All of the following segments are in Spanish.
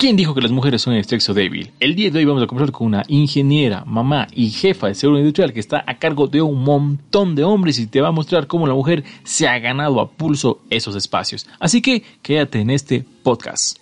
¿Quién dijo que las mujeres son el sexo débil? El día de hoy vamos a conversar con una ingeniera, mamá y jefa de seguridad industrial que está a cargo de un montón de hombres y te va a mostrar cómo la mujer se ha ganado a pulso esos espacios. Así que quédate en este podcast.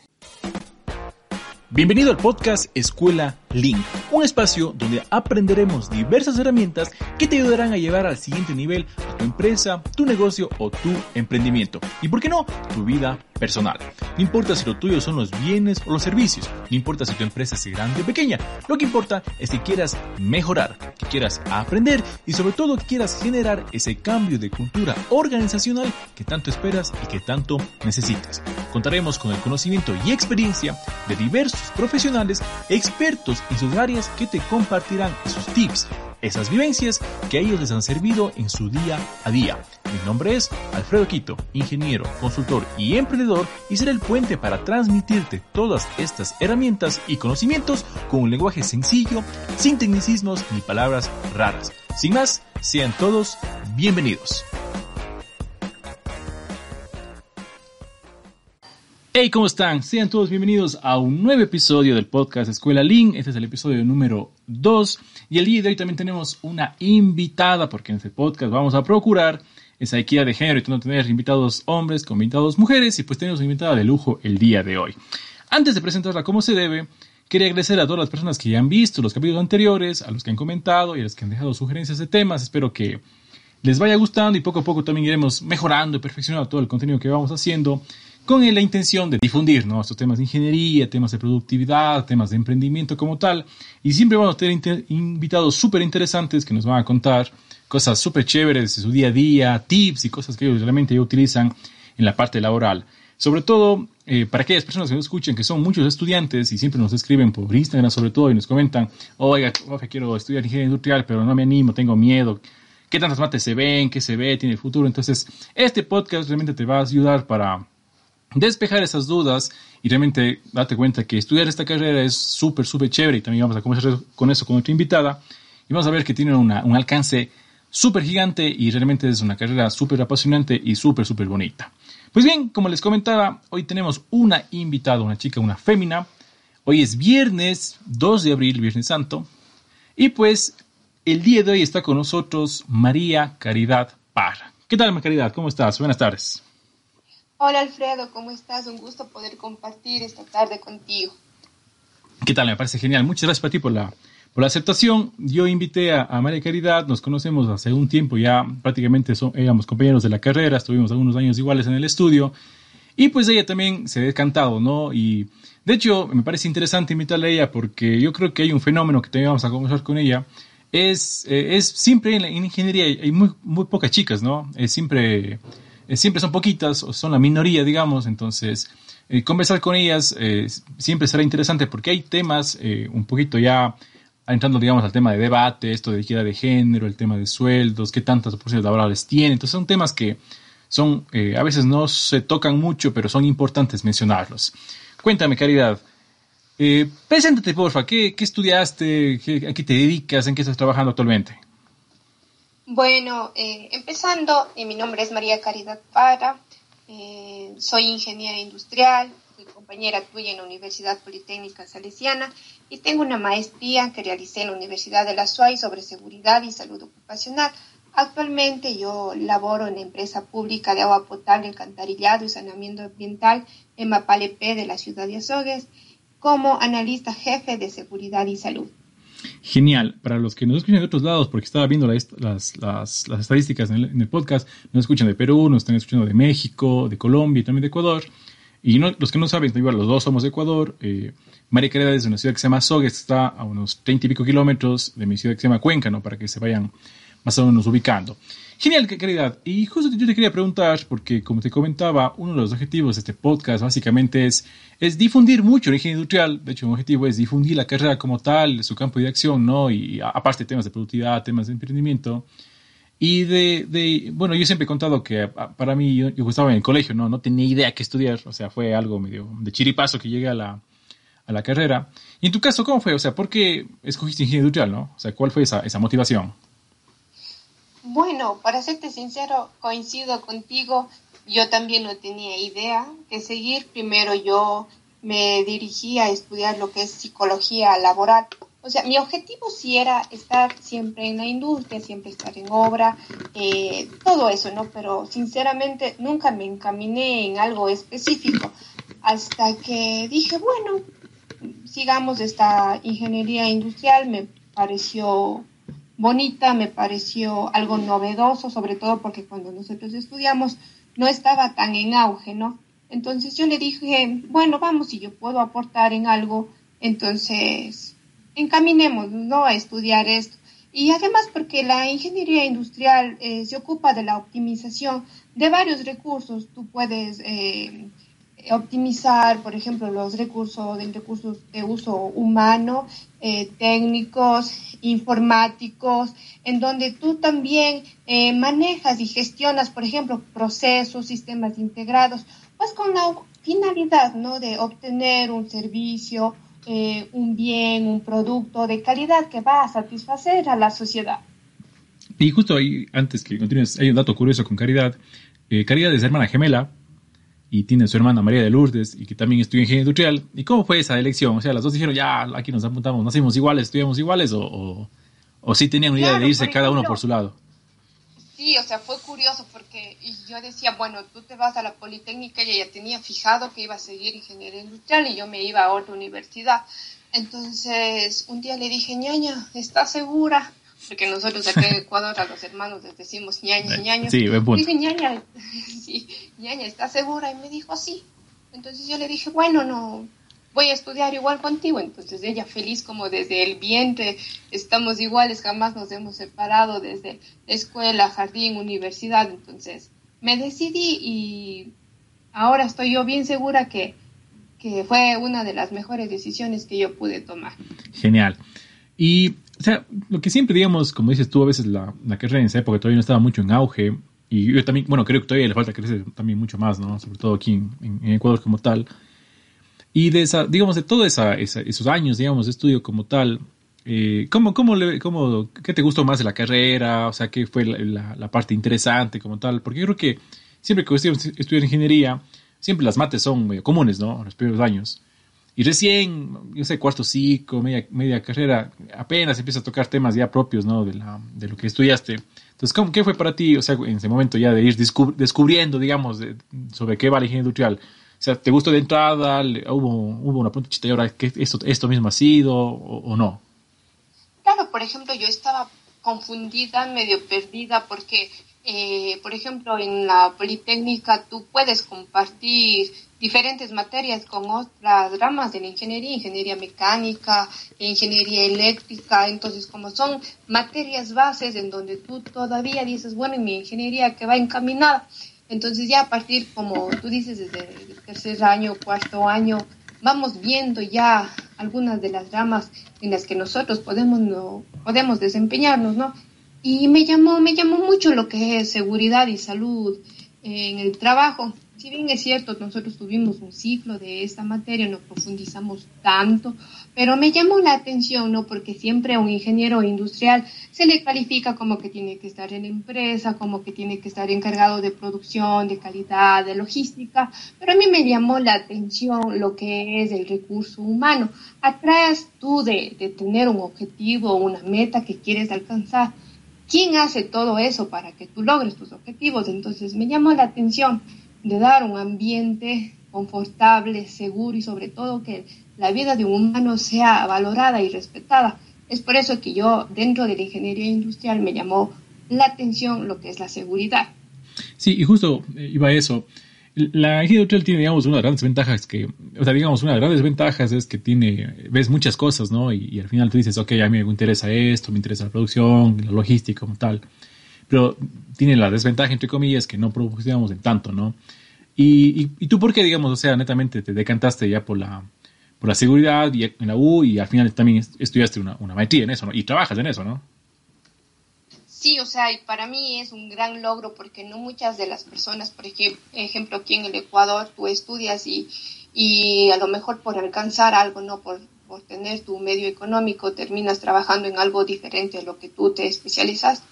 Bienvenido al podcast Escuela Link, un espacio donde aprenderemos diversas herramientas que te ayudarán a llevar al siguiente nivel a tu empresa, tu negocio o tu emprendimiento. Y por qué no, tu vida personal. No importa si lo tuyo son los bienes o los servicios, no importa si tu empresa es grande o pequeña, lo que importa es que quieras mejorar, que quieras aprender y sobre todo que quieras generar ese cambio de cultura organizacional que tanto esperas y que tanto necesitas. Contaremos con el conocimiento y experiencia de diversos profesionales expertos en sus áreas que te compartirán sus tips esas vivencias que a ellos les han servido en su día a día. Mi nombre es Alfredo Quito, ingeniero, consultor y emprendedor y seré el puente para transmitirte todas estas herramientas y conocimientos con un lenguaje sencillo, sin tecnicismos ni palabras raras. Sin más, sean todos bienvenidos. Hey, ¿cómo están? Sean todos bienvenidos a un nuevo episodio del podcast Escuela Link. Este es el episodio número 2. Y el día de hoy también tenemos una invitada, porque en este podcast vamos a procurar esa equidad de género y tener invitados hombres con invitados mujeres. Y pues tenemos una invitada de lujo el día de hoy. Antes de presentarla como se debe, quería agradecer a todas las personas que ya han visto los capítulos anteriores, a los que han comentado y a los que han dejado sugerencias de temas. Espero que les vaya gustando y poco a poco también iremos mejorando y perfeccionando todo el contenido que vamos haciendo con la intención de difundir ¿no? estos temas de ingeniería, temas de productividad, temas de emprendimiento como tal. Y siempre vamos a tener invitados súper interesantes que nos van a contar cosas súper chéveres de su día a día, tips y cosas que ellos realmente utilizan en la parte laboral. Sobre todo eh, para aquellas personas que nos escuchen, que son muchos estudiantes y siempre nos escriben por Instagram sobre todo y nos comentan, oiga, quiero estudiar ingeniería industrial, pero no me animo, tengo miedo. ¿Qué tantas mates se ven? ¿Qué se ve? ¿Tiene futuro? Entonces, este podcast realmente te va a ayudar para despejar esas dudas y realmente date cuenta que estudiar esta carrera es súper, súper chévere y también vamos a conversar con eso con nuestra invitada y vamos a ver que tiene un alcance súper gigante y realmente es una carrera súper apasionante y súper, súper bonita. Pues bien, como les comentaba, hoy tenemos una invitada, una chica, una fémina. Hoy es viernes 2 de abril, Viernes Santo. Y pues el día de hoy está con nosotros María Caridad Parra. ¿Qué tal, María Caridad? ¿Cómo estás? Buenas tardes. Hola Alfredo, ¿cómo estás? Un gusto poder compartir esta tarde contigo. ¿Qué tal? Me parece genial. Muchas gracias para ti por la, por la aceptación. Yo invité a, María Caridad, nos conocemos hace un tiempo, ya prácticamente son, éramos compañeros de la carrera, estuvimos algunos años iguales en el estudio. Y pues ella también se ha decantado, ¿no? Y de hecho me parece interesante invitarle a ella porque yo creo que hay un fenómeno que también vamos a conversar con ella. Es, eh, es siempre en, la, ingeniería hay muy, muy pocas chicas, ¿no? Es siempre siempre son poquitas, o son la minoría, digamos, entonces eh, conversar con ellas eh, siempre será interesante porque hay temas un poquito ya entrando, digamos, al tema de debate, esto de equidad de género, el tema de sueldos, qué tantas oportunidades laborales tienen, entonces son temas que son, a veces no se tocan mucho, pero son importantes mencionarlos. Cuéntame, Caridad, preséntate, porfa, ¿qué, qué estudiaste? ¿A qué te dedicas? ¿En qué estás trabajando actualmente? Bueno, eh, empezando, eh, mi nombre es María Caridad Para, eh, soy ingeniera industrial, soy compañera tuya en la Universidad Politécnica Salesiana y tengo una maestría que realicé en la Universidad de la SUAY sobre seguridad y salud ocupacional. Actualmente yo laboro en la empresa pública de agua potable, alcantarillado y saneamiento ambiental en Mapalepe de la ciudad de Azogues como analista jefe de seguridad y salud. Genial. Para los que nos escuchan de otros lados, porque estaba viendo las, estadísticas en el, podcast, nos escuchan de Perú, nos están escuchando de México, de Colombia y también de Ecuador. Y los que no saben, igual los dos somos de Ecuador. Eh, María Querida es de una ciudad que se llama Sogues, está a unos 30 y pico kilómetros de mi ciudad que se llama Cuenca, ¿no? Para que se vayan más o menos ubicando. Genial, querida. Y justo yo te quería preguntar, porque como te comentaba, uno de los objetivos de este podcast básicamente es, es difundir mucho la ingeniería industrial. De hecho, un objetivo es difundir la carrera como tal, su campo de acción, ¿no? Y aparte temas de productividad, temas de emprendimiento. Y de, de, bueno, yo siempre he contado que para mí, yo, yo, estaba en el colegio, ¿no? No tenía idea qué estudiar, o sea, fue algo medio de chiripazo que llegué a la, a la carrera. Y en tu caso, ¿cómo fue? O sea, ¿por qué escogiste ingeniería industrial, no? O sea, ¿cuál fue esa, esa motivación? Bueno, para serte sincero, coincido contigo. Yo también no tenía idea de seguir. Primero yo me dirigí a estudiar lo que es psicología laboral. O sea, mi objetivo sí era estar siempre en la industria, siempre estar en obra, eh, todo eso, ¿no? Pero sinceramente nunca me encaminé en algo específico hasta que dije, bueno, sigamos esta ingeniería industrial, me pareció bonita, me pareció algo novedoso, sobre todo porque cuando nosotros estudiamos no estaba tan en auge, ¿no? Entonces yo le dije, bueno, vamos, si yo puedo aportar en algo, entonces encaminemos, ¿no? A estudiar esto. Y además porque la ingeniería industrial eh, se ocupa de la optimización de varios recursos. Tú puedes eh, optimizar, por ejemplo, los recursos, de recursos de uso humano, eh, técnicos, informáticos, en donde tú también eh, manejas y gestionas, por ejemplo, procesos, sistemas integrados, pues con la finalidad, ¿no? De obtener un servicio, eh, un bien, un producto de calidad que va a satisfacer a la sociedad. Y justo ahí, antes que continúes, hay un dato curioso con Caridad. Caridad es hermana gemela, y tiene su hermana María de Lourdes y que también estudia ingeniería industrial. ¿Y cómo fue esa elección? O sea, las dos dijeron, ya, aquí nos apuntamos, nacimos iguales, estudiamos iguales, o, o, sí tenían una idea de irse cada uno por su lado. Sí, o sea, fue curioso porque yo decía, bueno, tú te vas a la Politécnica y ella tenía fijado que iba a seguir ingeniería industrial y yo me iba a otra universidad. Entonces, un día le dije, ñaña, ¿estás segura? Porque nosotros acá en Ecuador a los hermanos les decimos ñaña, ñaña. Sí, buen punto. Dije, ñaña, sí, ñaña, ¿estás segura? Y me dijo, sí. Entonces yo le dije, bueno, no, voy a estudiar igual contigo. Entonces ella feliz como desde el vientre, estamos iguales, jamás nos hemos separado desde escuela, jardín, universidad. Entonces me decidí y ahora estoy yo bien segura que, que fue una de las mejores decisiones que yo pude tomar. Genial. Y o sea, lo que siempre digamos, como dices tú, a veces la, carrera en esa época todavía no estaba mucho en auge. Y yo también, bueno, creo que todavía le falta crecer también mucho más, ¿no? Sobre todo aquí en, Ecuador como tal. Y de esa, digamos, de todos esa, esos años, digamos, de estudio como tal, eh, ¿cómo, cómo, cómo, ¿qué te gustó más de la carrera? O sea, ¿qué fue la, parte interesante como tal? Porque yo creo que siempre que estudiar ingeniería, siempre las mates son medio comunes, ¿no? En los primeros años. Y recién, yo sé, cuarto ciclo, media, media carrera, apenas empieza a tocar temas ya propios, ¿no? De, la, de lo que estudiaste. Entonces, ¿cómo, ¿qué fue para ti, o sea, en ese momento ya de ir descubriendo, digamos, sobre qué va la ingeniería industrial? O sea, ¿te gustó de entrada? ¿Hubo, hubo una punta y ahora que esto, esto mismo ha sido o, no? Claro, por ejemplo, yo estaba confundida, medio perdida, porque, eh, por ejemplo, en la Politécnica tú puedes compartir diferentes materias con otras ramas de la ingeniería, ingeniería mecánica, ingeniería eléctrica, entonces como son materias bases en donde tú todavía dices, bueno, en mi ingeniería que va encaminada, entonces ya a partir, como tú dices, desde el tercer año, cuarto año, vamos viendo ya algunas de las ramas en las que nosotros podemos, no, podemos desempeñarnos, ¿no? Y me llamó, me llamó mucho lo que es seguridad y salud en el trabajo bien es cierto, nosotros tuvimos un ciclo de esta materia, no profundizamos tanto, pero me llamó la atención, ¿no? Porque siempre a un ingeniero industrial se le califica como que tiene que estar en empresa, como que tiene que estar encargado de producción, de calidad, de logística, pero a mí me llamó la atención lo que es el recurso humano. Atrás tú de tener un objetivo, una meta que quieres alcanzar, ¿quién hace todo eso para que tú logres tus objetivos? Entonces me llamó la atención de dar un ambiente confortable, seguro y sobre todo que la vida de un humano sea valorada y respetada. Es por eso que yo dentro de la ingeniería industrial me llamó la atención lo que es la seguridad. Sí, y justo eh, iba a eso. La ingeniería industrial tiene, digamos, una de las grandes ventajas que, o sea, digamos, una de las grandes ventajas es que tiene, ves muchas cosas, ¿no? Y, al final tú dices, ok, a mí me interesa esto, me interesa la producción, la logística como tal. Pero tiene la desventaja, entre comillas, que no profundizamos en tanto, ¿no? Y, y, tú por qué, digamos, o sea, netamente te decantaste ya por la, por la seguridad y en la U y al final también estudiaste una, una maestría en eso, ¿no? Y trabajas en eso, ¿no? Sí, o sea, y para mí es un gran logro porque no muchas de las personas, por ejemplo, aquí en el Ecuador, tú estudias y, y a lo mejor por alcanzar algo, ¿no? Por por tener tu medio económico, terminas trabajando en algo diferente a lo que tú te especializas.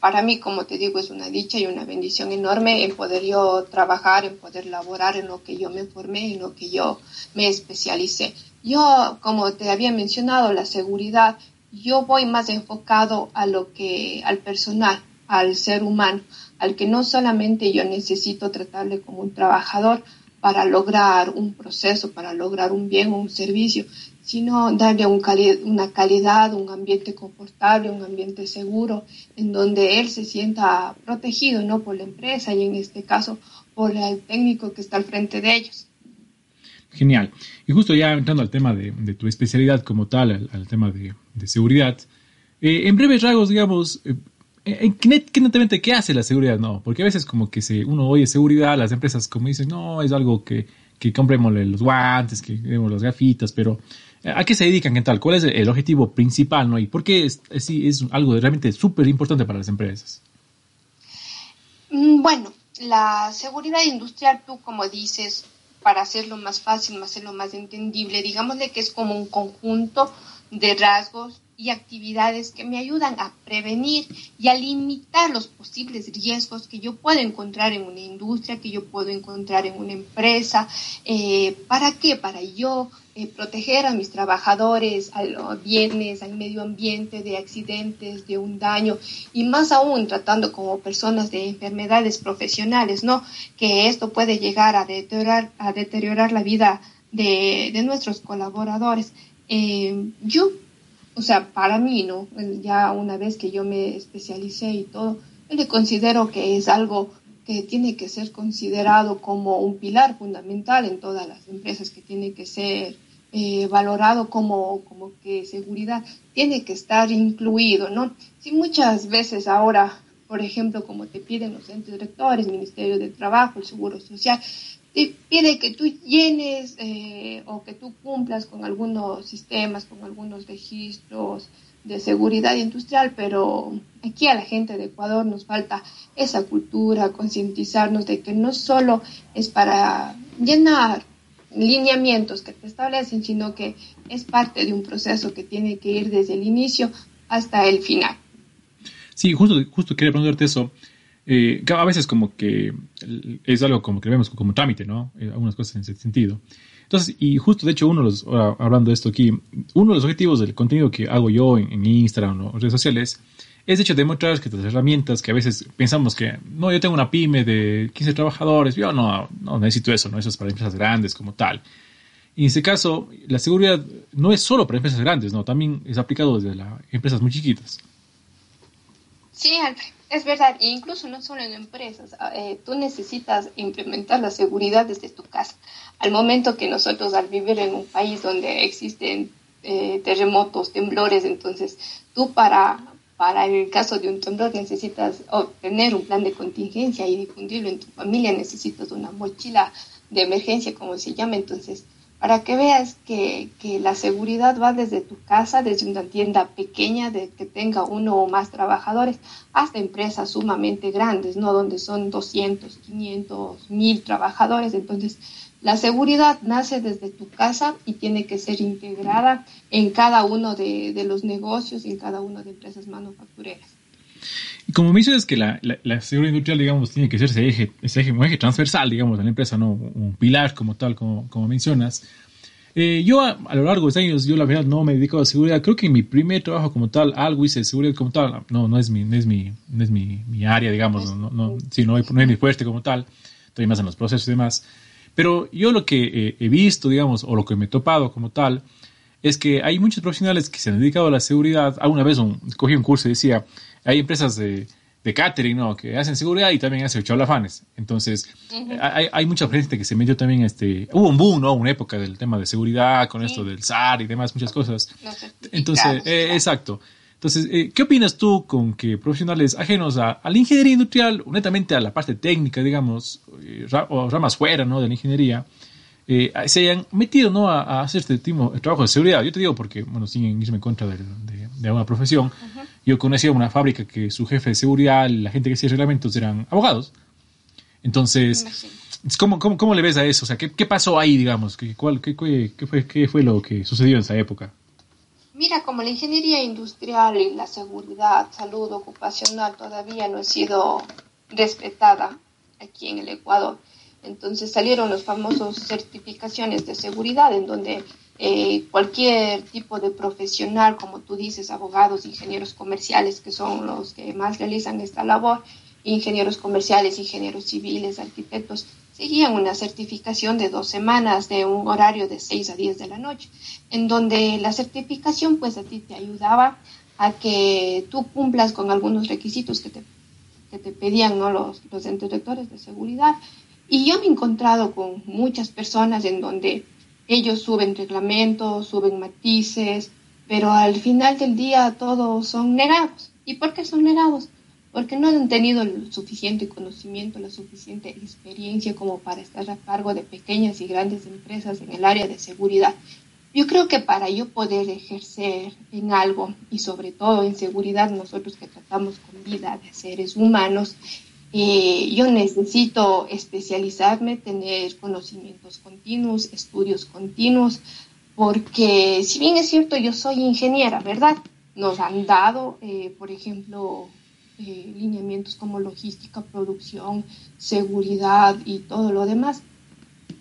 Para mí, como te digo, es una dicha y una bendición enorme en poder yo trabajar, en poder laborar en lo que yo me formé, en lo que yo me especialicé. Yo, como te había mencionado, la seguridad, yo voy más enfocado a lo que, al personal, al ser humano, al que no solamente yo necesito tratarle como un trabajador para lograr un proceso, para lograr un bien o un servicio, sino darle un una calidad, un ambiente confortable, un ambiente seguro, en donde él se sienta protegido, no por la empresa y en este caso por el técnico que está al frente de ellos. Genial. Y justo ya entrando al tema de, tu especialidad como tal, al, tema de, seguridad, eh, en breves rasgos, digamos, eh, ¿qué, ¿qué hace la seguridad? No, porque a veces como que se, uno oye seguridad, las empresas como dicen, no, es algo que, que compremos los guantes, que demos las gafitas, pero eh, ¿a qué se dedican? ¿Qué tal? ¿Cuál es el objetivo principal? ¿no? ¿Y por qué es algo realmente súper importante para las empresas? Mm, bueno, la seguridad industrial, tú como dices, para hacerlo más fácil, hacerlo más entendible, digámosle que es como un conjunto de rasgos y actividades que me ayudan a prevenir y a limitar los posibles riesgos que yo puedo encontrar en una industria, que yo puedo encontrar en una empresa. Eh, ¿Para qué? Para yo eh, proteger a mis trabajadores, a los bienes, al medio ambiente, de accidentes, de un daño y más aún tratando como personas de enfermedades profesionales, ¿no? Que esto puede llegar a deteriorar, a deteriorar la vida de, de nuestros colaboradores. Eh, yo o sea, para mí, ¿no? Ya una vez que yo me especialicé y todo, yo le considero que es algo que tiene que ser considerado como un pilar fundamental en todas las empresas, que tiene que ser eh, valorado como, como que seguridad tiene que estar incluido, ¿no? Si muchas veces ahora, por ejemplo, como te piden los entes directores, Ministerio de Trabajo, el Seguro Social, pide que tú llenes eh, o que tú cumplas con algunos sistemas, con algunos registros de seguridad industrial, pero aquí a la gente de Ecuador nos falta esa cultura, concientizarnos de que no solo es para llenar lineamientos que te establecen, sino que es parte de un proceso que tiene que ir desde el inicio hasta el final. Sí, justo, justo quería preguntarte eso. Eh, a veces como que es algo como que vemos como trámite, ¿no? Eh, algunas cosas en ese sentido. Entonces, y justo de hecho uno de los, hablando de esto aquí, uno de los objetivos del contenido que hago yo en, Instagram o redes sociales es de hecho demostrar que estas herramientas que a veces pensamos que, no, yo tengo una pyme de 15 trabajadores, yo no, no necesito eso, ¿no? Eso es para empresas grandes como tal. Y en este caso, la seguridad no es solo para empresas grandes, ¿no? También es aplicado desde las empresas muy chiquitas. Sí, Alfred. Es verdad, e incluso no solo en empresas, ah, eh, tú necesitas implementar la seguridad desde tu casa. Al momento que nosotros al vivir en un país donde existen eh, terremotos, temblores, entonces tú para, para el caso de un temblor necesitas obtener un plan de contingencia y difundirlo en tu familia, necesitas una mochila de emergencia, como se llama, entonces para que veas que, que, la seguridad va desde tu casa, desde una tienda pequeña de que tenga uno o más trabajadores, hasta empresas sumamente grandes, ¿no? Donde son 200, 500, 1000 trabajadores. Entonces, la seguridad nace desde tu casa y tiene que ser integrada en cada uno de, de los negocios, en cada una de empresas manufactureras. Y como me dices que la, la, seguridad industrial, digamos, tiene que ser ese eje, ese eje, un eje transversal, digamos, de la empresa, ¿no? Un pilar como tal, como, como mencionas. Eh, yo a, lo largo de estos años, yo la verdad no me dedico a seguridad. Creo que mi primer trabajo como tal, algo hice de seguridad como tal, no, no es mi, no es mi, no es mi, mi área, digamos, no, no, sí, no, es mi fuerte como tal. Estoy más en los procesos y demás. Pero yo lo que he visto, digamos, o lo que me he topado como tal, es que hay muchos profesionales que se han dedicado a la seguridad. Alguna vez un, cogí un curso y decía, hay empresas de, de catering, ¿no? Que hacen seguridad y también hacen cholafanes. Entonces, hay, hay, mucha gente que se metió también, este, hubo un boom, ¿no? Una época del tema de seguridad, con esto del SAR y demás, muchas cosas. Entonces, eh, exacto. Entonces, eh, ¿qué opinas tú con que profesionales ajenos a, la ingeniería industrial, netamente a la parte técnica, digamos, eh, o ramas fuera, ¿no? De la ingeniería, se hayan metido, ¿no? A, hacer este tipo de trabajo de seguridad? Yo te digo porque, bueno, sin irme en contra de, de, de una profesión, yo conocía una fábrica que su jefe de seguridad, la gente que hacía reglamentos eran abogados. Entonces, ¿cómo, cómo, cómo le ves a eso? O sea, ¿qué, qué pasó ahí, digamos? ¿Qué, cuál, qué, qué, fue, ¿Qué fue lo que sucedió en esa época? Mira, como la ingeniería industrial y la seguridad, salud ocupacional todavía no ha sido respetada aquí en el Ecuador, entonces salieron los famosos certificaciones de seguridad en donde eh, cualquier tipo de profesional, como tú dices, abogados, ingenieros comerciales, que son los que más realizan esta labor, ingenieros comerciales, ingenieros civiles, arquitectos, seguían una certificación de dos semanas de un horario de 6 a 10 de la noche, en donde la certificación pues a ti te ayudaba a que tú cumplas con algunos requisitos que te, que te pedían ¿no? los, los de seguridad. Y yo me he encontrado con muchas personas en donde ellos suben reglamentos, suben matices, pero al final del día todos son negados. ¿Y por qué son negados? Porque no han tenido el suficiente conocimiento, la suficiente experiencia como para estar a cargo de pequeñas y grandes empresas en el área de seguridad. Yo creo que para yo poder ejercer en algo y sobre todo en seguridad, nosotros que tratamos con vida de seres humanos, eh, yo necesito especializarme, tener conocimientos continuos, estudios continuos, porque si bien es cierto, yo soy ingeniera, ¿verdad? Nos han dado, eh, por ejemplo, eh, lineamientos como logística, producción, seguridad y todo lo demás.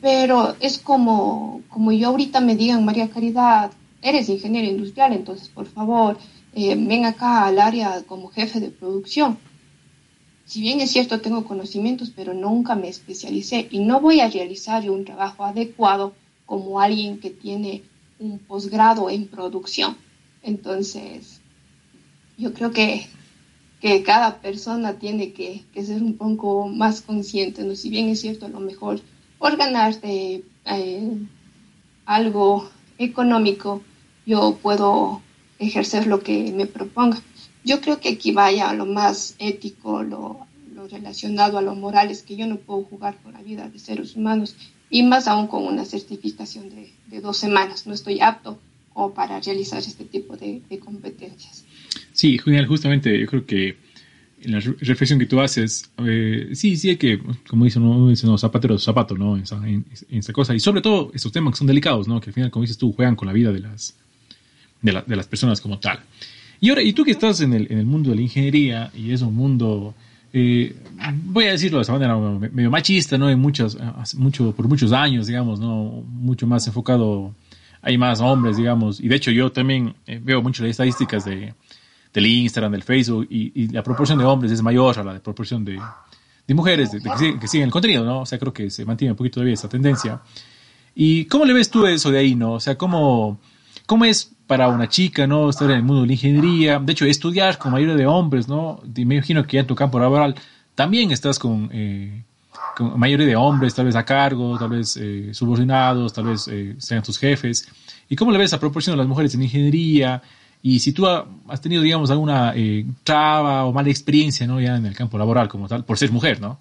Pero es como, como yo ahorita me digan, María Caridad, eres ingeniera industrial, entonces por favor, ven acá al área como jefe de producción si bien es cierto tengo conocimientos, pero nunca me especialicé y no voy a realizar un trabajo adecuado como alguien que tiene un posgrado en producción. Entonces, yo creo que, que cada persona tiene que, ser un poco más consciente, ¿no? Si bien es cierto, a lo mejor por ganarte eh, algo económico, yo puedo ejercer lo que me proponga. Yo creo que aquí vaya lo más ético, lo, relacionado a lo moral, es que yo no puedo jugar con la vida de seres humanos y más aún con una certificación de, dos semanas. No estoy apto o para realizar este tipo de, competencias. Sí, genial, justamente yo creo que en la reflexión que tú haces, eh, sí, sí hay que, como dicen, ¿no? dicen los zapateros, zapatos, ¿no? En esa, cosa. Y sobre todo estos temas que son delicados, ¿no? Que al final, como dices tú, juegan con la vida de las, de, de las personas como tal. Y ahora, y tú que estás en el, en el mundo de la ingeniería y es un mundo, eh, voy a decirlo de esa manera, medio machista, ¿no? Hay muchos, mucho, por muchos años, digamos, ¿no? Mucho más enfocado, hay más hombres, digamos. Y de hecho yo también eh, veo mucho las estadísticas de, del Instagram, del Facebook, y, la proporción de hombres es mayor a la de proporción de, de mujeres que, siguen, el contenido, ¿no? O sea, creo que se mantiene un poquito todavía esa tendencia. ¿Y cómo le ves tú eso de ahí, no? O sea, ¿cómo, cómo es para una chica, ¿no? Estar en el mundo de la ingeniería, de hecho, estudiar con mayoría de hombres, ¿no? me imagino que en tu campo laboral también estás con, eh, mayoría de hombres, tal vez a cargo, tal vez eh, subordinados, tal vez eh, sean tus jefes. ¿Y cómo le ves a proporción de las mujeres en ingeniería? Y si tú has tenido, digamos, alguna traba o mala experiencia, ¿no? Ya en el campo laboral como tal, por ser mujer, ¿no?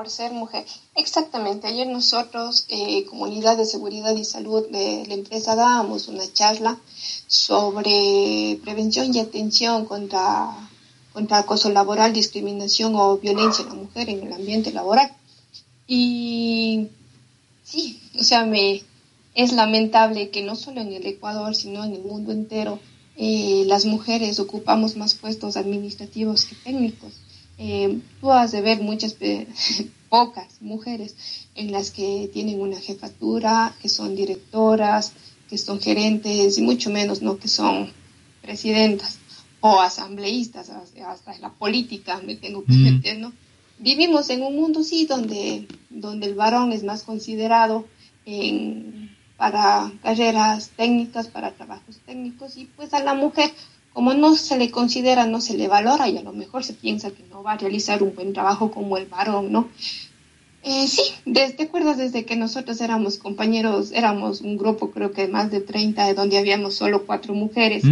Por ser mujer. Exactamente. Ayer nosotros, eh, Comunidad de Seguridad y Salud de la empresa, dábamos una charla sobre prevención y atención contra, contra acoso laboral, discriminación o violencia en la mujer en el ambiente laboral. Y sí, o sea, me, es lamentable que no solo en el Ecuador, sino en el mundo entero, eh, las mujeres ocupamos más puestos administrativos que técnicos. Eh, tú has de ver muchas, pocas mujeres en las que tienen una jefatura, que son directoras, que son gerentes y mucho menos no que son presidentas o asambleístas, hasta en la política me tengo que meter, ¿no? Vivimos en un mundo, sí, donde, donde el varón es más considerado en, para carreras técnicas, para trabajos técnicos, y pues a la mujer como no se le considera, no se le valora y a lo mejor se piensa que no va a realizar un buen trabajo como el varón, ¿no? Eh, sí, desde, ¿te acuerdas desde que nosotros éramos compañeros, éramos un grupo creo que más de 30, donde habíamos solo cuatro mujeres?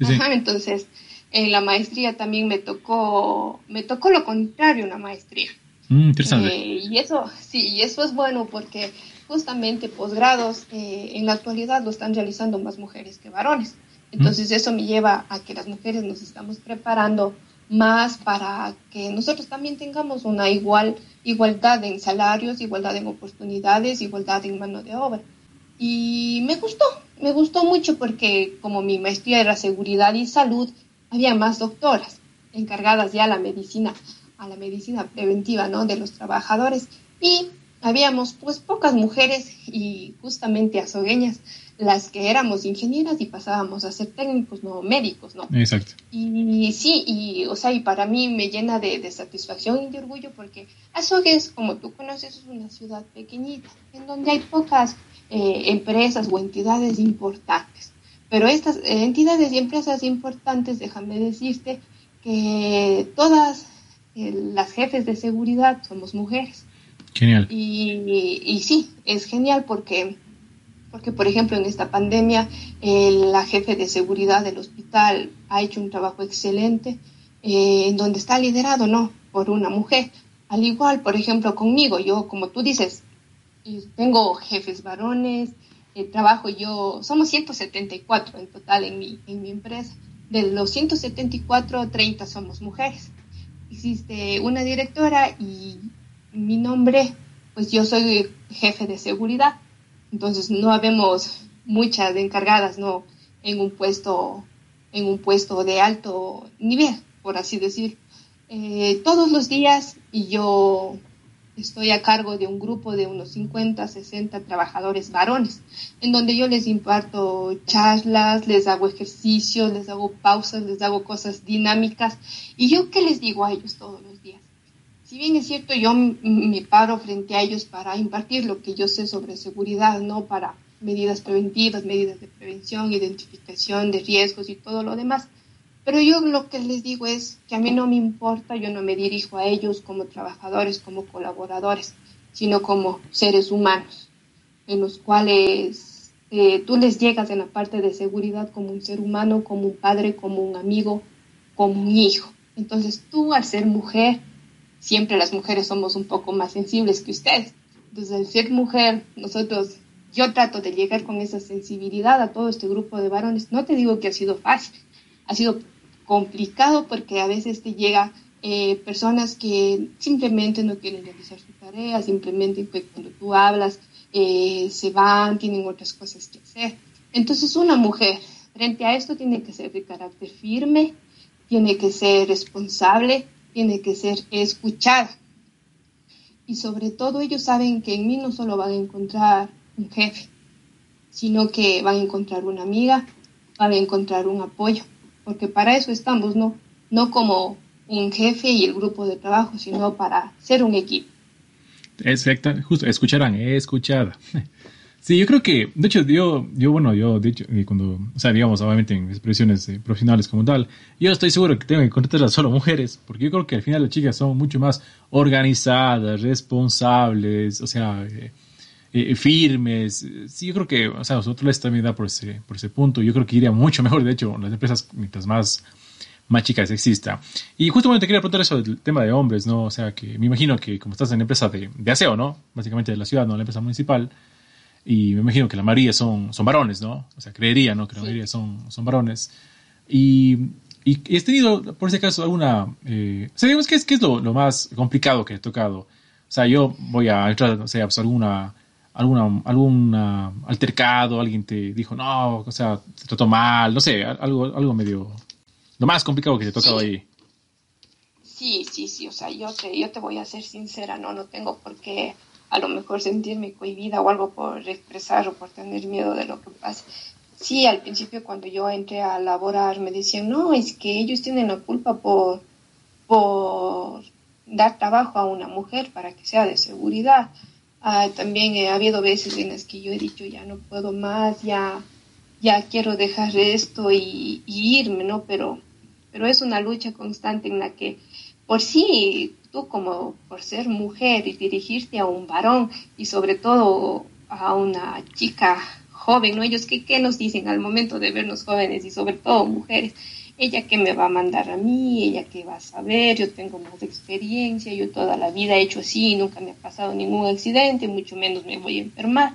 Ajá, entonces, en la maestría también me tocó, me tocó lo contrario, una maestría. Mm, interesante. Eh, y eso, sí, y eso es bueno porque justamente posgrados eh, en la actualidad lo están realizando más mujeres que varones. Entonces eso me lleva a que las mujeres nos estamos preparando más para que nosotros también tengamos una igual igualdad en salarios, igualdad en oportunidades, igualdad en mano de obra. Y me gustó, me gustó mucho porque como mi maestría era seguridad y salud, había más doctoras encargadas ya a la medicina, a la medicina preventiva, ¿no? De los trabajadores. Y habíamos pues pocas mujeres y justamente azogueñas las que éramos ingenieras y pasábamos a ser técnicos, no médicos, ¿no? Exacto. Y, sí, y o sea, y para mí me llena de, satisfacción y de orgullo porque Azogues, como tú conoces, es una ciudad pequeñita, en donde hay pocas eh, empresas o entidades importantes. Pero estas entidades y empresas importantes, déjame decirte que todas eh, las jefes de seguridad somos mujeres. Genial. Y, sí, es genial porque, porque, por ejemplo, en esta pandemia, la jefe de seguridad del hospital ha hecho un trabajo excelente, eh, en donde está liderado, ¿no? Por una mujer. Al igual, por ejemplo, conmigo, yo, como tú dices, tengo jefes varones, eh, trabajo yo, somos 174 en total en mi, en mi empresa. De los 174, 30 somos mujeres. Existe una directora y mi nombre, pues yo soy jefe de seguridad, entonces no habemos muchas encargadas, ¿no? En un puesto, en un puesto de alto nivel, por así decir. Eh, todos los días y yo estoy a cargo de un grupo de unos 50, 60 trabajadores varones, en donde yo les imparto charlas, les hago ejercicios, les hago pausas, les hago cosas dinámicas. ¿Y yo qué les digo a ellos todos los? Si bien es cierto, yo me paro frente a ellos para impartir lo que yo sé sobre seguridad, no para medidas preventivas, medidas de prevención, identificación de riesgos y todo lo demás. Pero yo lo que les digo es que a mí no me importa, yo no me dirijo a ellos como trabajadores, como colaboradores, sino como seres humanos, en los cuales eh, tú les llegas en la parte de seguridad como un ser humano, como un padre, como un amigo, como un hijo. Entonces tú al ser mujer, siempre las mujeres somos un poco más sensibles que ustedes. Entonces, al ser mujer, nosotros, yo trato de llegar con esa sensibilidad a todo este grupo de varones. No te digo que ha sido fácil, ha sido complicado porque a veces te llega eh, personas que simplemente no quieren realizar su tarea, simplemente cuando tú hablas eh, se van, tienen otras cosas que hacer. Entonces una mujer frente a esto tiene que ser de carácter firme, tiene que ser responsable, tiene que ser escuchada. Y sobre todo ellos saben que en mí no solo van a encontrar un jefe, sino que van a encontrar una amiga, van a encontrar un apoyo, porque para eso estamos, ¿no? No como un jefe y el grupo de trabajo, sino para ser un equipo. Exacto, justo, escucharán, escuchada. Sí, yo creo que, de hecho, yo, yo bueno, yo, de hecho, eh, cuando, o sea, digamos, obviamente en expresiones eh, profesionales como tal, yo estoy seguro que tengo que contratar a solo mujeres, porque yo creo que al final las chicas son mucho más organizadas, responsables, o sea, eh, firmes. Sí, yo creo que, o sea, nosotros les también da por ese, por ese punto. Yo creo que iría mucho mejor, de hecho, las empresas, mientras más, más chicas exista. Y justamente te quería preguntar eso del tema de hombres, ¿no? O sea, que me imagino que como estás en empresa de, de aseo, ¿no? Básicamente de la ciudad, ¿no? La empresa municipal y me imagino que la mayoría son, son varones, ¿no? O sea, creería, ¿no? Que la mayoría son, son varones. Y, y has tenido, por ese caso, alguna... Eh, o sea, digamos, ¿qué es, qué es lo, lo, más complicado que he tocado? O sea, yo voy a entrar, o sea, pues alguna, alguna, alguna altercado, alguien te dijo, no, o sea, te trató mal, no sé, algo, algo medio... Lo más complicado que te ha tocado ahí. Sí, sí, sí, o sea, yo te, yo te voy a ser sincera, no, no tengo por qué a lo mejor sentirme cohibida o algo por expresar o por tener miedo de lo que pase. Sí, al principio cuando yo entré a laborar me decían, no, es que ellos tienen la culpa por, por dar trabajo a una mujer para que sea de seguridad. Ah, también ha habido veces en las que yo he dicho, ya no puedo más, ya, ya quiero dejar esto y, y irme, ¿no? Pero, pero es una lucha constante en la que por sí tú como por ser mujer y dirigirte a un varón y sobre todo a una chica joven, ¿no? Ellos, ¿qué, ¿qué, nos dicen al momento de vernos jóvenes y sobre todo mujeres? Ella que me va a mandar a mí, ella que va a saber, yo tengo más experiencia, yo toda la vida he hecho así, nunca me ha pasado ningún accidente, mucho menos me voy a enfermar.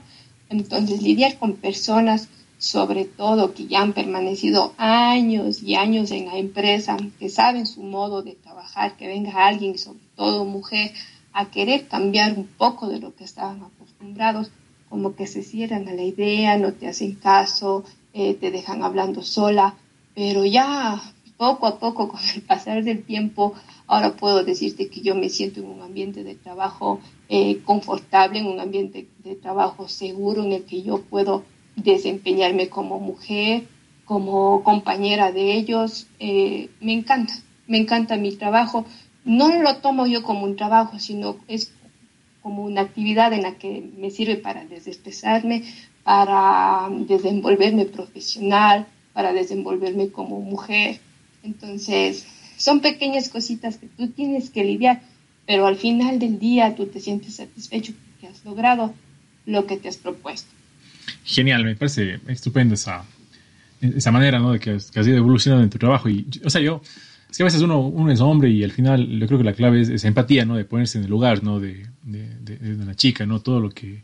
Entonces, lidiar con personas sobre todo que ya han permanecido años y años en la empresa, que saben su modo de trabajar, que venga alguien, sobre todo mujer, a querer cambiar un poco de lo que estaban acostumbrados, como que se cierran a la idea, no te hacen caso, eh, te dejan hablando sola, pero ya poco a poco con el pasar del tiempo, ahora puedo decirte que yo me siento en un ambiente de trabajo eh, confortable, en un ambiente de trabajo seguro en el que yo puedo desempeñarme como mujer, como compañera de ellos. Eh, me encanta, me encanta mi trabajo. No lo tomo yo como un trabajo, sino es como una actividad en la que me sirve para desestresarme, para desenvolverme profesional, para desenvolverme como mujer. Entonces, son pequeñas cositas que tú tienes que lidiar, pero al final del día tú te sientes satisfecho porque has logrado lo que te has propuesto. Genial, me parece estupendo esa, esa manera, ¿no? De que has, ido evolucionando en tu trabajo. Y, o sea, yo, es que a veces uno, uno es hombre y al final yo creo que la clave es esa empatía, ¿no? De ponerse en el lugar, ¿no? De, de, de, la chica, ¿no? Todo lo que,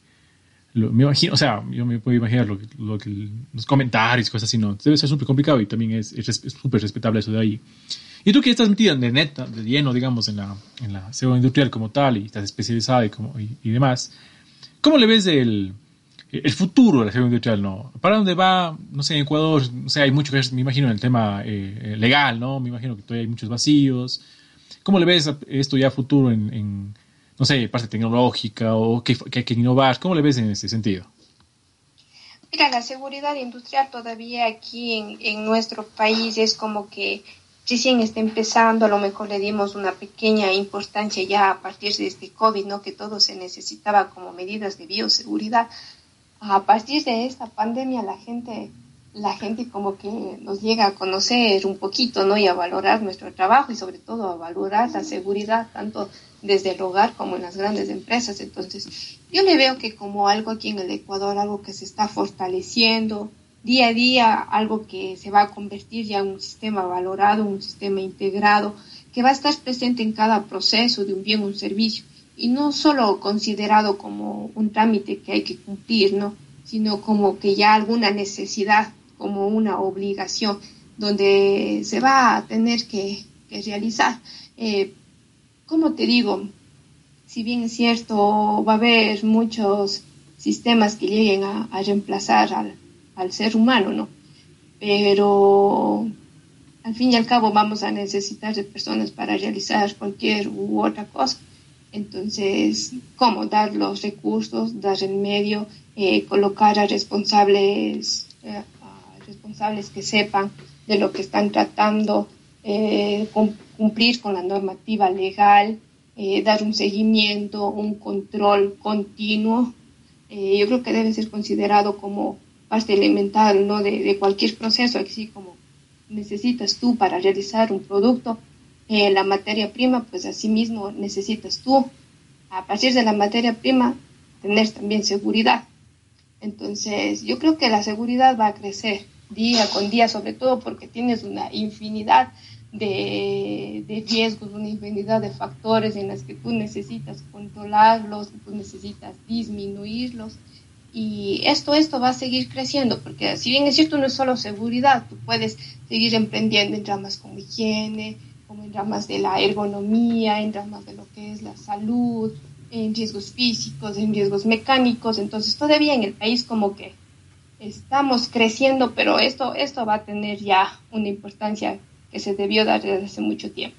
me imagino, o sea, yo me puedo imaginar lo, lo que, los comentarios, cosas así, ¿no? Debe ser súper complicado y también es súper respetable eso de ahí. Y tú que estás metida de neta, de lleno, digamos, en la, en la industrial como tal y estás especializada y, como, y, y demás, ¿cómo le ves el, el futuro de la seguridad industrial, ¿no? ¿Para dónde va? No sé, en Ecuador, o sea, hay mucho que me imagino, en el tema eh, legal, ¿no? Me imagino que todavía hay muchos vacíos. ¿Cómo le ves esto ya futuro en, no sé, parte tecnológica o que, hay que innovar? ¿Cómo le ves en ese sentido? Mira, la seguridad industrial todavía aquí en, en nuestro país es como que recién está empezando, a lo mejor le dimos una pequeña importancia ya a partir de este COVID, ¿no? Que todo se necesitaba como medidas de bioseguridad, a partir de esta pandemia la gente, la gente como que nos llega a conocer un poquito, ¿no? Y a valorar nuestro trabajo y sobre todo a valorar la seguridad tanto desde el hogar como en las grandes empresas. Entonces, yo le veo que como algo aquí en el Ecuador, algo que se está fortaleciendo día a día, algo que se va a convertir ya en un sistema valorado, un sistema integrado, que va a estar presente en cada proceso de un bien o un servicio y no solo considerado como un trámite que hay que cumplir, ¿no? sino como que ya alguna necesidad, como una obligación, donde se va a tener que, realizar. Eh, como te digo, si bien es cierto, va a haber muchos sistemas que lleguen a, reemplazar al, al, ser humano, ¿no? Pero al fin y al cabo vamos a necesitar de personas para realizar cualquier u otra cosa. Entonces, ¿cómo dar los recursos, dar el medio, eh, colocar a responsables, eh, responsables que sepan de lo que están tratando, eh, cumplir con la normativa legal, dar un seguimiento, un control continuo? yo creo que debe ser considerado como parte elemental ¿no? de, de cualquier proceso, así como necesitas tú para realizar un producto eh, la materia prima, pues asimismo necesitas tú, a partir de la materia prima, tener también seguridad. Entonces, yo creo que la seguridad va a crecer día con día, sobre todo porque tienes una infinidad de, de riesgos, una infinidad de factores en los que tú necesitas controlarlos, tú necesitas disminuirlos. Y esto, esto va a seguir creciendo, porque si bien es cierto, no es solo seguridad, tú puedes seguir emprendiendo en ramas como higiene, como en ramas de la ergonomía, en ramas de lo que es la salud, en riesgos físicos, en riesgos mecánicos. Entonces, todavía en el país como que estamos creciendo, pero esto, esto va a tener ya una importancia que se debió dar desde hace mucho tiempo.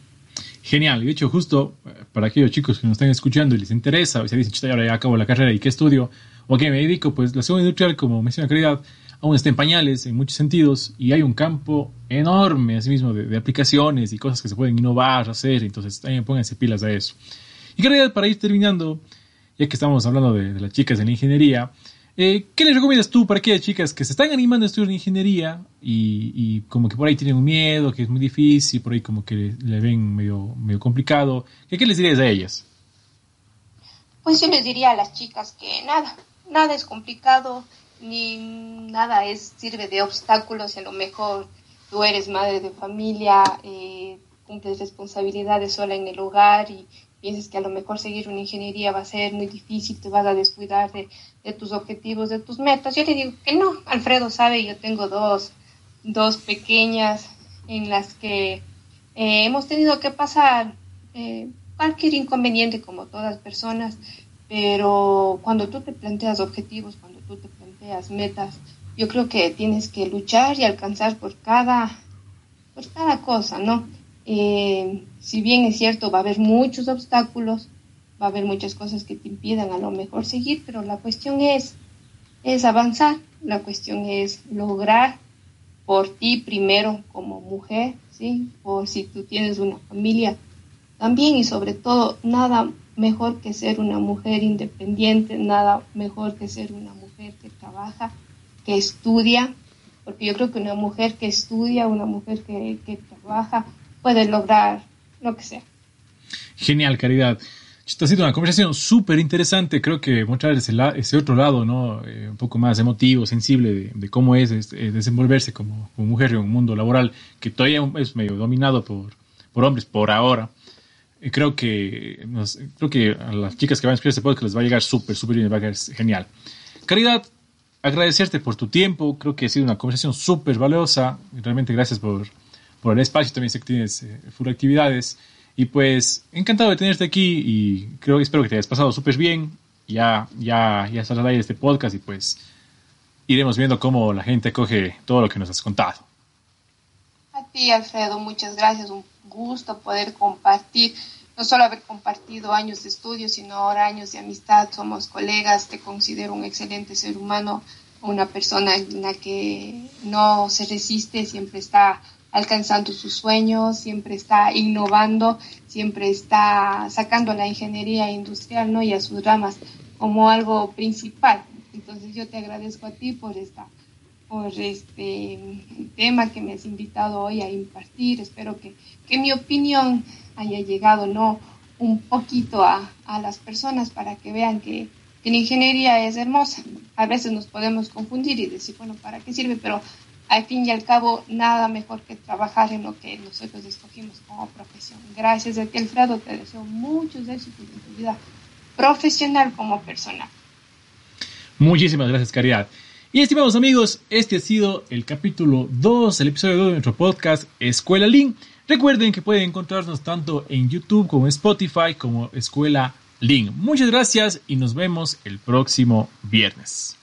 Genial, de hecho, justo eh, para aquellos chicos que nos están escuchando y les interesa, o se dicen, ahora ya acabo la carrera y qué estudio, o qué me dedico, pues la seguridad industrial, como menciona Caridad, aún está en pañales en muchos sentidos y hay un campo enorme, asimismo, de, de aplicaciones y cosas que se pueden innovar, hacer, entonces también pónganse pilas a eso. Y que realidad, para ir terminando, ya que estamos hablando de, las chicas en la ingeniería, eh, ¿qué les recomiendas tú para aquellas chicas que se están animando a estudiar ingeniería y, como que por ahí tienen un miedo, que es muy difícil, por ahí como que le, ven medio, medio complicado? ¿Qué, ¿Qué les dirías a ellas? Pues yo les diría a las chicas que nada, nada es complicado, ni nada es sirve de obstáculos, a lo mejor tú eres madre de familia, eh, cumples responsabilidades sola en el hogar y piensas que a lo mejor seguir una ingeniería va a ser muy difícil, te vas a descuidar de, tus objetivos, de tus metas. Yo te digo que no, Alfredo sabe, yo tengo dos, dos pequeñas en las que eh, hemos tenido que pasar eh, cualquier inconveniente como todas personas, pero cuando tú te planteas objetivos, cuando tú te planteas metas, yo creo que tienes que luchar y alcanzar por cada, por cada cosa, ¿no? Eh, si bien es cierto, va a haber muchos obstáculos, va a haber muchas cosas que te impidan a lo mejor seguir, pero la cuestión es, es avanzar, la cuestión es lograr por ti primero como mujer, ¿sí? Por si tú tienes una familia también y sobre todo nada mejor que ser una mujer independiente, nada mejor que ser una mujer que trabaja, que estudia, porque yo creo que una mujer que estudia, una mujer que, trabaja, puede lograr lo que sea. Genial, Caridad. Esta ha sido una conversación súper interesante. Creo que mostrar ese, ese otro lado, ¿no? Eh, un poco más emotivo, sensible de, cómo es desenvolverse como, mujer en un mundo laboral que todavía es medio dominado por, por hombres por ahora. Y creo que, creo que a las chicas que van a escuchar este podcast les va a llegar súper, súper bien, va a llegar genial. Caridad, agradecerte por tu tiempo. Creo que ha sido una conversación súper valiosa. Realmente gracias por, por el espacio. También sé que tienes eh, full actividades. Y pues, encantado de tenerte aquí y creo espero que te hayas pasado súper bien. Ya, ya, ya saldrá ahí este podcast y pues iremos viendo cómo la gente coge todo lo que nos has contado. A ti, Alfredo, muchas gracias. Un gusto poder compartir, no solo haber compartido años de estudio, sino ahora años de amistad. Somos colegas, te considero un excelente ser humano, una persona en la que no se resiste, siempre está alcanzando sus sueños, siempre está innovando, siempre está sacando la ingeniería industrial ¿no? y a sus ramas como algo principal. Entonces yo te agradezco a ti por esta por este tema que me has invitado hoy a impartir. Espero que, que mi opinión haya llegado no un poquito a, a las personas para que vean que, que, la ingeniería es hermosa. A veces nos podemos confundir y decir, bueno, ¿para qué sirve? Pero al fin y al cabo, nada mejor que trabajar en lo que nosotros escogimos como profesión. Gracias Alfredo, te deseo muchos éxitos en tu vida profesional como persona. Muchísimas gracias, Caridad. Y estimados amigos, este ha sido el capítulo 2, el episodio 2 de nuestro podcast Escuela Link. Recuerden que pueden encontrarnos tanto en YouTube como en Spotify como Escuela Link. Muchas gracias y nos vemos el próximo viernes.